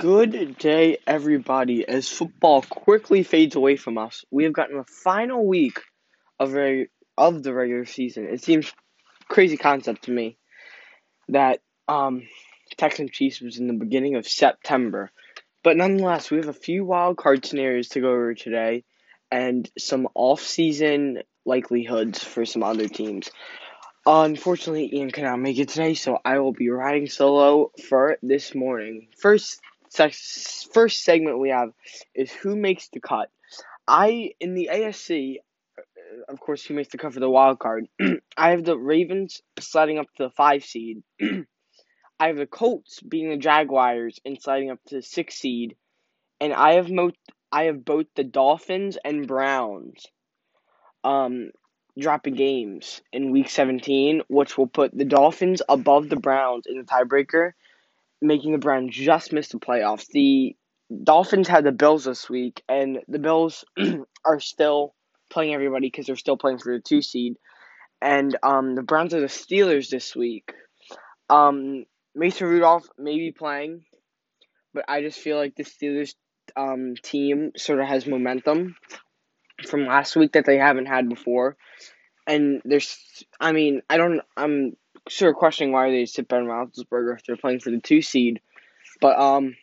Good day, everybody. As football quickly fades away from us, we have gotten the final week of reg- of the regular season. It seems crazy concept to me that um, Texans Chiefs was in the beginning of September, but nonetheless, we have a few wild card scenarios to go over today, and some off season likelihoods for some other teams. Unfortunately, Ian cannot make it today, so I will be riding solo for this morning. First first segment we have is who makes the cut. I in the uh, of course, who makes the cut for the wild card. I have the Ravens sliding up to the five seed. I have the Colts being the Jaguars and sliding up to the six seed, and I have mo- I have both the Dolphins and Browns, um, dropping games in Week 17, which will put the Dolphins above the Browns in the tiebreaker, making the Browns just miss the playoffs. The Dolphins had the Bills this week, and the Bills are still playing everybody because they're still playing for the two seed. And um, the Browns are the Steelers this week. Um, Mason Rudolph may be playing, but I just feel like the Steelers um, team sort of has momentum from last week that they haven't had before. And there's, I mean, I don't, I'm of questioning why they sit Ben Roethlisberger if they're playing for the two seed. But um,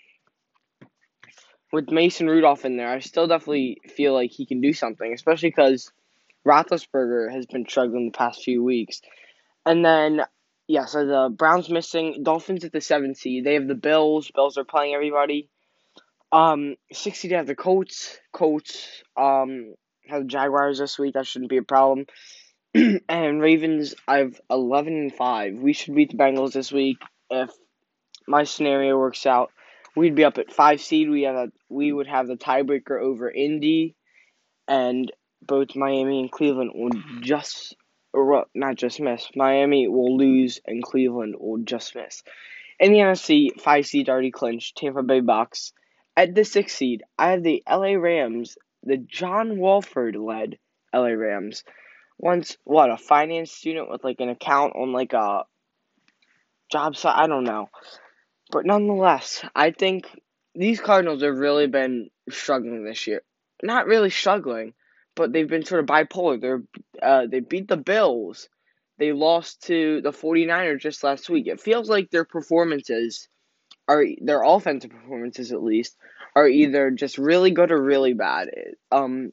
with Mason Rudolph in there, I still definitely feel like he can do something, especially because Roethlisberger has been struggling the past few weeks. And then, yeah, so the Browns missing, Dolphins at the seven seed. They have the Bills. Bills are playing everybody. Um, six seed have the Colts. Colts um have the Jaguars this week. That shouldn't be a problem. and Ravens, I've eleven and five. We should beat the Bengals this week if my scenario works out. We'd be up at five seed. We have a, we would have the tiebreaker over Indy, and both Miami and Cleveland will just or not just miss. Miami will lose, and Cleveland will just miss. In the NFC, five seed already clinched. Tampa Bay Bucks. At the six seed, I have the LA Rams, the John Wolford led LA Rams once what a finance student with like an account on like a job site. I don't know, but nonetheless, I think these Cardinals have really been struggling this year. Not really struggling, but they've been sort of bipolar. They're uh, they beat the Bills. They lost to the 49ers just last week. It feels like their performances are their offensive performances at least are either just really good or really bad. Um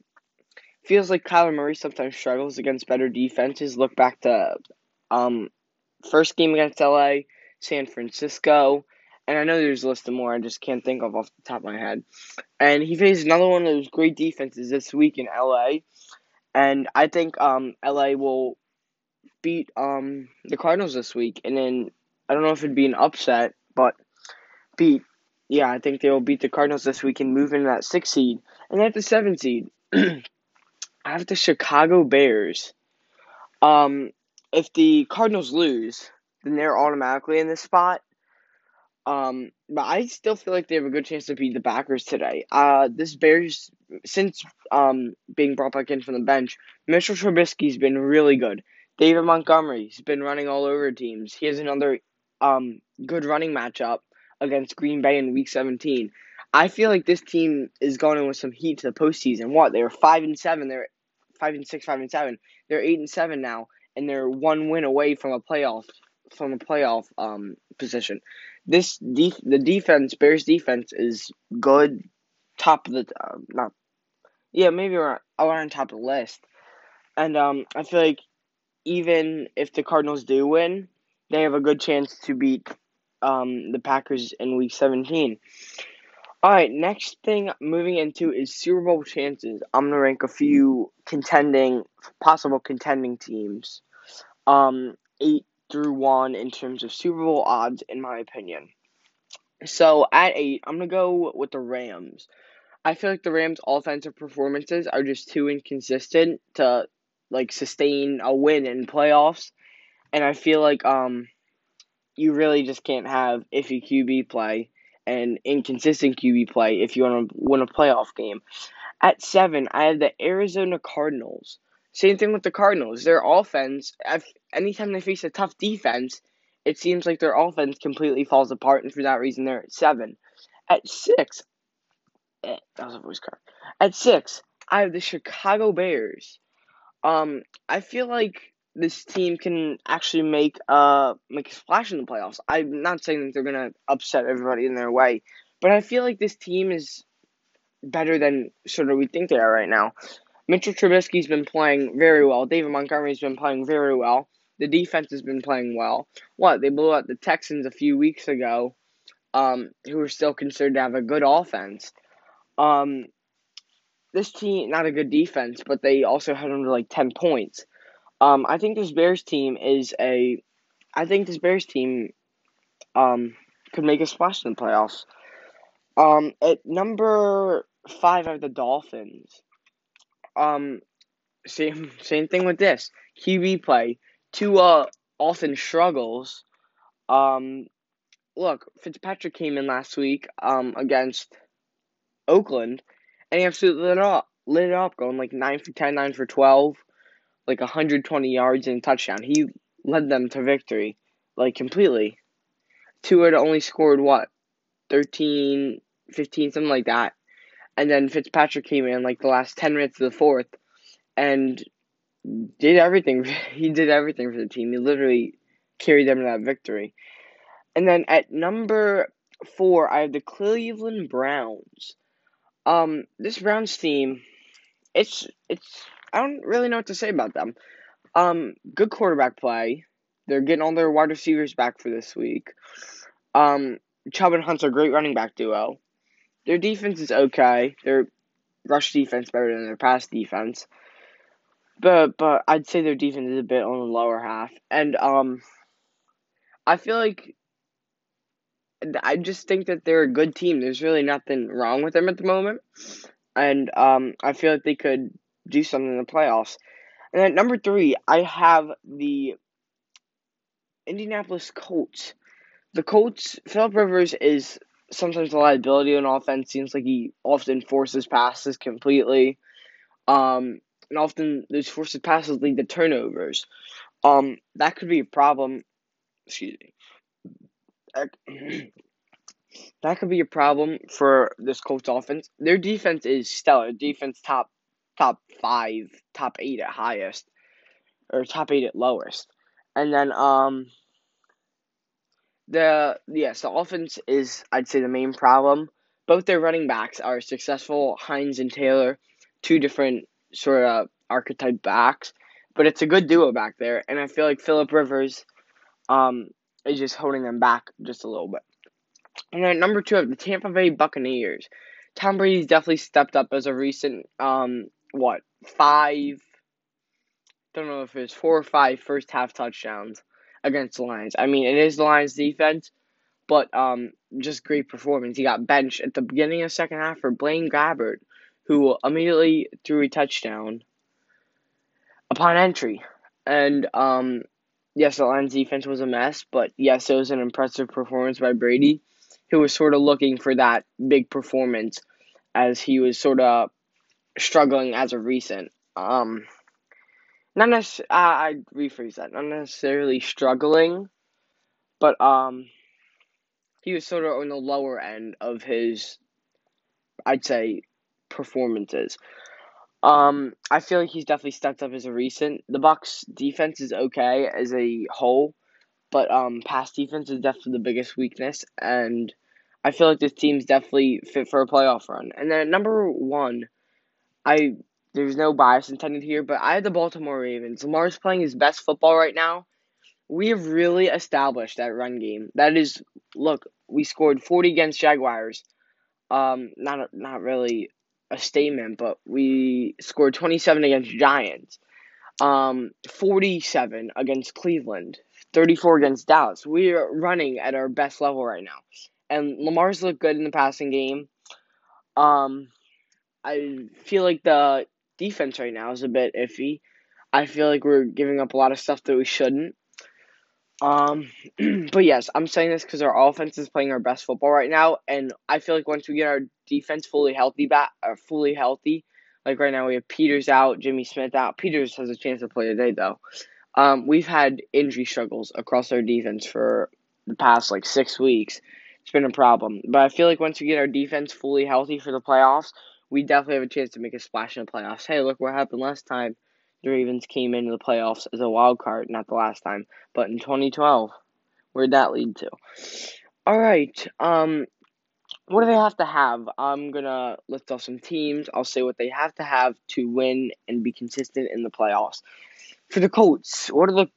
feels like Kyler Murray sometimes struggles against better defenses. Look back to um first game against LA, San Francisco, and I know there's a list of more I just can't think of off the top of my head. And he faced another one of those great defenses this week in LA. And I think um LA will beat um the Cardinals this week and then I don't know if it'd be an upset, but beat yeah, I think they will beat the Cardinals this week and move into that six seed. And at the seven seed I have the Chicago Bears. Um, if the Cardinals lose, then they're automatically in this spot. Um, but I still feel like they have a good chance to beat the Packers today. Uh, this Bears, since um being brought back in from the bench, Mitchell Trubisky's been really good. David Montgomery's been running all over teams. He has another um good running matchup against Green Bay in Week 17. I feel like this team is going in with some heat to the postseason. What they were five and seven. They're five and six, five and seven. They're eight and seven now, and they're one win away from a playoff from a playoff um position. This def- the defense, Bears defense is good, top of the uh, not, yeah maybe around around top of the list, and um I feel like even if the Cardinals do win, they have a good chance to beat um the Packers in Week Seventeen. All right, next thing moving into is Super Bowl chances. I'm gonna rank a few contending, possible contending teams, um, eight through one in terms of Super Bowl odds, in my opinion. So at eight, I'm gonna go with the Rams. I feel like the Rams' offensive performances are just too inconsistent to like sustain a win in playoffs, and I feel like um, you really just can't have iffy QB play and inconsistent QB play if you want to win a playoff game. At seven, I have the Arizona Cardinals. Same thing with the Cardinals. Their offense, anytime they face a tough defense, it seems like their offense completely falls apart, and for that reason, they're at seven. At six, eh, that was a voice card. At six, I have the Chicago Bears. Um, I feel like this team can actually make uh make a splash in the playoffs. I'm not saying that they're gonna upset everybody in their way, but I feel like this team is better than sort of we think they are right now. Mitchell Trubisky's been playing very well. David Montgomery's been playing very well. The defense has been playing well. What they blew out the Texans a few weeks ago, um, who are still considered to have a good offense. Um, this team not a good defense, but they also had under like ten points. Um, I think this Bears team is a, I think this Bears team, um, could make a splash in the playoffs. Um, at number five are the Dolphins. Um, same same thing with this QB play. Tua often struggles. Um, look, Fitzpatrick came in last week um against Oakland, and he absolutely lit it up, lit it up, going like nine for 10, 9 for twelve, like hundred twenty yards and touchdown. He led them to victory, like completely. Tua had only scored what, 13, 15, something like that. And then Fitzpatrick came in like the last 10 minutes of the fourth and did everything. He did everything for the team. He literally carried them to that victory. And then at number four, I have the Cleveland Browns. Um, this Browns team, it's it's I don't really know what to say about them. Um, good quarterback play. They're getting all their wide receivers back for this week. Um, Chubb and Hunt's a great running back duo. Their defense is okay. Their rush defense better than their pass defense. But but I'd say their defense is a bit on the lower half. And um I feel like I just think that they're a good team. There's really nothing wrong with them at the moment. And um I feel like they could do something in the playoffs. And then number three, I have the Indianapolis Colts. The Colts, Philip Rivers is sometimes a liability on offense. Seems like he often forces passes completely. Um, and often those forced passes lead to turnovers. Um, that could be a problem. Excuse me. That could be a problem for this Colts offense. Their defense is stellar. Defense top top five, top eight at highest, or top eight at lowest. And then um the yes, the offense is I'd say the main problem. Both their running backs are successful, Hines and Taylor, two different sort of archetype backs, but it's a good duo back there, and I feel like Philip Rivers, um, is just holding them back just a little bit. And then number two, of the Tampa Bay Buccaneers. Tom Brady's definitely stepped up as a recent, um, what five? Don't know if it was four or five first half touchdowns against the Lions. I mean, it is the Lions defense, but um, just great performance. He got benched at the beginning of second half for Blaine Gabbert, who immediately threw a touchdown upon entry. And um, yes, the Lions defense was a mess, but yes, it was an impressive performance by Brady, who was sort of looking for that big performance as he was sort of struggling as of recent. Um, not necessarily, uh, I rephrase that, not necessarily struggling, but um, he was sort of on the lower end of his, I'd say, performances. Um, I feel like he's definitely stepped up as a recent. The Bucks defense is okay as a whole, but um, pass defense is definitely the biggest weakness, and I feel like this team's definitely fit for a playoff run. And then at number one, I there's no bias intended here, but I have the Baltimore Ravens. Lamar's playing his best football right now. We have really established that run game. That is, look, we scored 40 against Jaguars. Um, not not really a statement, but we scored 27 against Giants, um, 47 against Cleveland, 34 against Dallas. We are running at our best level right now, and Lamar's looked good in the passing game. Um, I feel like the defense right now is a bit iffy. I feel like we're giving up a lot of stuff that we shouldn't. Um, but yes, I'm saying this because our offense is playing our best football right now, and I feel like once we get our defense fully healthy, back, uh, fully healthy, like right now we have Peters out, Jimmy Smith out. Peters has a chance to play today though. Um, we've had injury struggles across our defense for the past like six weeks. it's been a problem. But I feel like once we get our defense fully healthy for the playoffs, we definitely have a chance to make a splash in the playoffs. Hey, look what happened last time the Ravens came into the playoffs as a wild card, not the last time, but in 2012. Where'd that lead to? All right. Um, what do they have to have? I'm gonna list off some teams. I'll say what they have to have to win and be consistent in the playoffs. For the Colts, what do the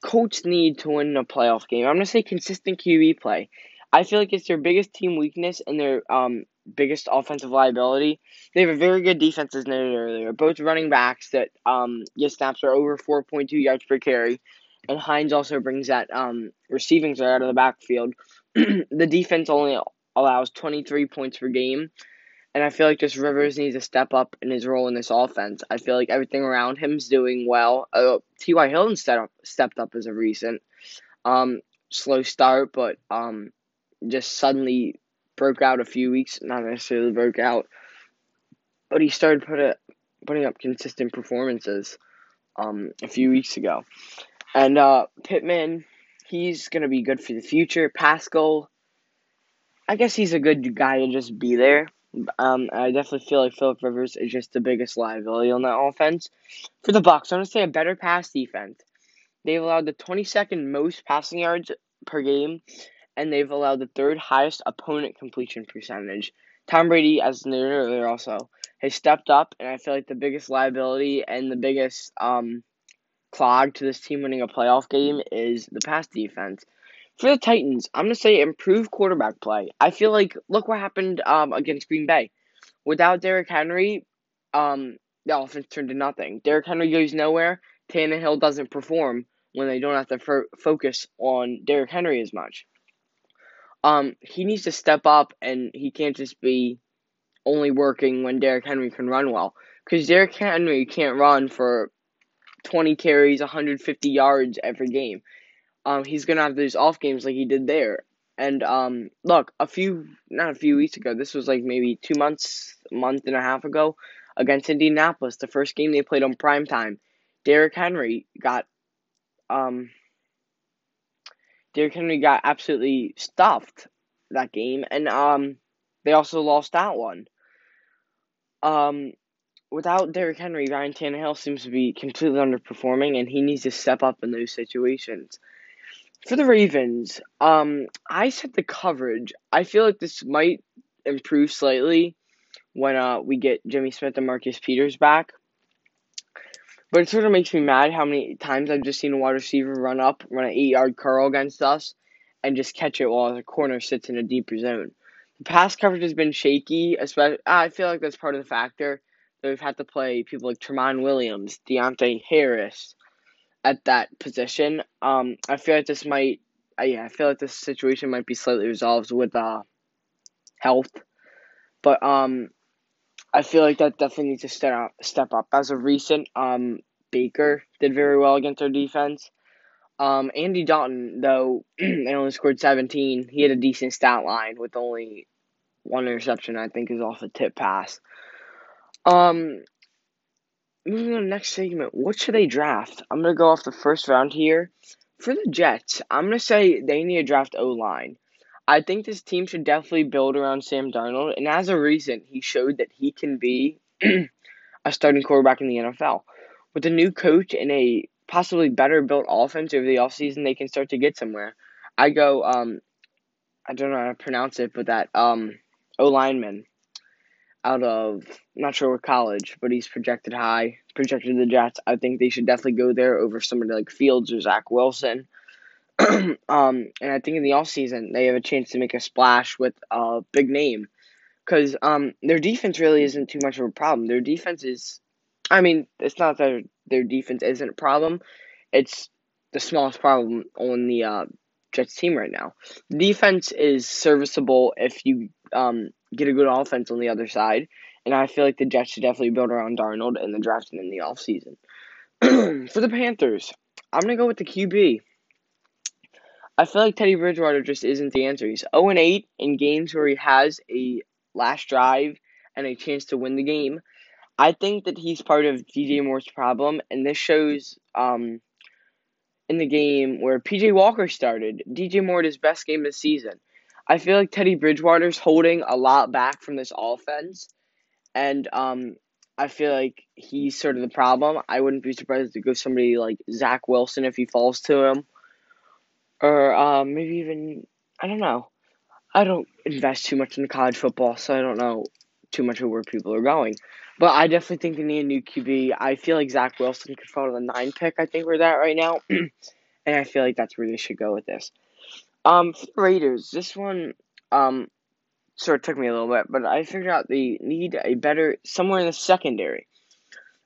Colts need to win a playoff game? I'm gonna say consistent QB play. I feel like it's their biggest team weakness and their um biggest offensive liability. They have a very good defense, as noted earlier. Both running backs that um get snaps are over 4.2 yards per carry, and Hines also brings that um receiving threat out of the backfield. the defense only allows 23 points per game. And I feel like just Rivers needs to step up in his role in this offense. I feel like everything around him is doing well. Uh, T.Y. Hilton step stepped up as a recent. Um, slow start, but um, just suddenly broke out a few weeks. Not necessarily broke out, but he started put putting up consistent performances um, a few weeks ago. And uh, Pittman, he's going to be good for the future. Pascal, I guess he's a good guy to just be there. Um, I definitely feel like Philip Rivers is just the biggest liability on that offense. For the Bucks, I'm gonna say a better pass defense. They've allowed the 22nd most passing yards per game, and they've allowed the third highest opponent completion percentage. Tom Brady, as noted earlier, also has stepped up, and I feel like the biggest liability and the biggest um, clog to this team winning a playoff game is the pass defense. For the Titans, I'm gonna say improve quarterback play. I feel like look what happened um, against Green Bay. Without Derrick Henry, um, the offense turned to nothing. Derrick Henry goes nowhere. Tannehill doesn't perform when they don't have to f- focus on Derrick Henry as much. Um, he needs to step up, and he can't just be only working when Derrick Henry can run well. Because Derrick Henry can't run for 20 carries, 150 yards every game um, he's gonna have these off games like he did there. And um, look, a few not a few weeks ago, this was like maybe two months, month and a half ago, against Indianapolis, the first game they played on prime time. Derrick Henry got um, Derrick Henry got absolutely stuffed that game, and um, they also lost that one. Um, without Derrick Henry, Ryan Tannehill seems to be completely underperforming, and he needs to step up in those situations. For the Ravens, um, I said the coverage. I feel like this might improve slightly when uh we get Jimmy Smith and Marcus Peters back. But it sort of makes me mad how many times I've just seen a wide receiver run up, run an eight yard curl against us, and just catch it while the corner sits in a deeper zone. The pass coverage has been shaky, especially I feel like that's part of the factor that we've had to play people like Tramon Williams, Deonte Harris, at that position. Um, I feel like this might, uh, yeah, I feel like this situation might be slightly resolved with uh, health, but um, I feel like that definitely needs to step up. Step up. As of recent, um, Baker did very well against our defense. Um, Andy Dalton, though, they only scored 17. He had a decent stat line with only one interception. I think is off a tip pass. Um, moving on to the next segment, what should they draft? I'm gonna go off the first round here. For the Jets, I'm gonna say they need to draft O line. I think this team should definitely build around Sam Darnold, and as a recent, he showed that he can be a starting quarterback in the NFL. With a new coach and a possibly better built offense over the offseason, they can start to get somewhere. I go, um, I don't know how to pronounce it, but that um, O lineman out of not sure what college, but he's projected high, projected the Jets. I think they should definitely go there over somebody like Fields or Zach Wilson. um, and I think in the off season they have a chance to make a splash with a big name, because um their defense really isn't too much of a problem. Their defense is, I mean, it's not that their defense isn't a problem, it's the smallest problem on the uh, Jets team right now. Defense is serviceable if you um get a good offense on the other side. And I feel like the Jets should definitely build around Darnold in the draft and in the offseason. For the Panthers, I'm going to go with the QB. I feel like Teddy Bridgewater just isn't the answer. He's 0 8 in games where he has a last drive and a chance to win the game. I think that he's part of DJ Moore's problem, and this shows um, in the game where PJ Walker started. DJ Moore had his best game of the season. I feel like Teddy Bridgewater's holding a lot back from this offense, and um, I feel like he's sort of the problem. I wouldn't be surprised to go somebody like Zach Wilson if he falls to him, or um, maybe even I don't know. I don't invest too much in college football, so I don't know too much of where people are going. But I definitely think they need a new QB. I feel like Zach Wilson could fall to the nine pick. I think we're that right now, and I feel like that's where they should go with this. Um, Raiders, this one um sort of took me a little bit, but I figured out they need a better somewhere in the secondary.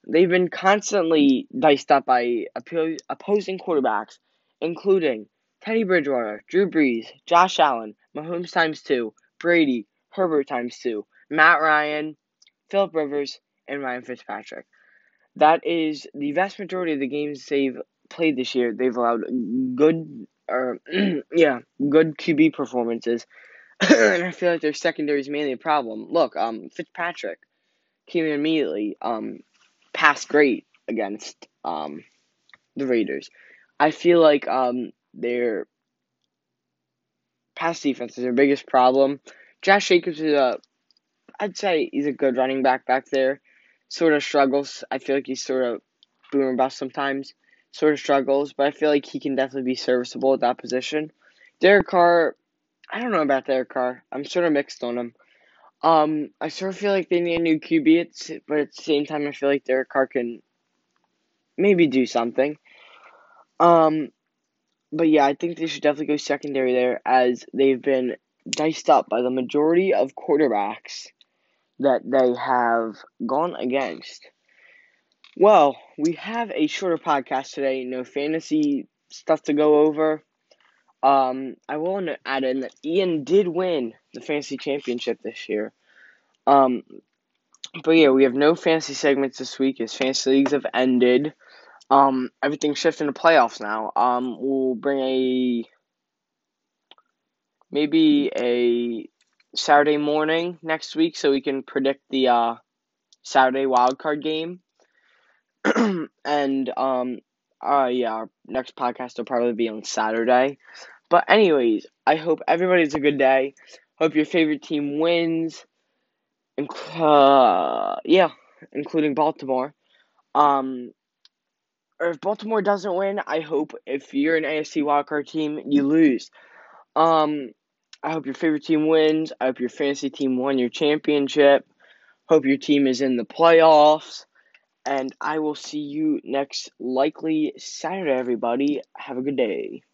They've been constantly diced up by opposing quarterbacks, including Teddy Bridgewater, Drew Brees, Josh Allen, Mahomes times two, Brady, Herbert times two, Matt Ryan, Philip Rivers, and Ryan Fitzpatrick. That is the vast majority of the games they've played this year. They've allowed good, or yeah, good QB performances, and I feel like their secondary is mainly a problem. Look, um, Fitzpatrick came in immediately, um, passed great against um the Raiders. I feel like um their pass defense is their biggest problem. Josh Jacobs is a, I'd say he's a good running back back there. Sort of struggles. I feel like he's sort of boom and bust sometimes. Sort of struggles, but I feel like he can definitely be serviceable at that position. Derek Carr, I don't know about Derek Carr. I'm sort of mixed on him. Um, I sort of feel like they need a new QB, but at the same time, I feel like Derek Carr can maybe do something. Um, but yeah, I think they should definitely go secondary there as they've been diced up by the majority of quarterbacks that they have gone against. Well, we have a shorter podcast today, no fantasy stuff to go over. Um, I will add in that Ian did win the fantasy championship this year. Um, but yeah, we have no fantasy segments this week as fantasy leagues have ended. Um, everything's shifting to playoffs now. Um, we'll bring a maybe a Saturday morning next week so we can predict the uh, Saturday wildcard game. and um, uh, yeah, our next podcast will probably be on Saturday. But anyways, I hope everybody has a good day. Hope your favorite team wins. Uh, yeah, including Baltimore. Um, or if Baltimore doesn't win, I hope if you're an AFC wildcard team, you lose. Um, I hope your favorite team wins. I hope your fantasy team won your championship. Hope your team is in the playoffs. And I will see you next likely Saturday, everybody. Have a good day.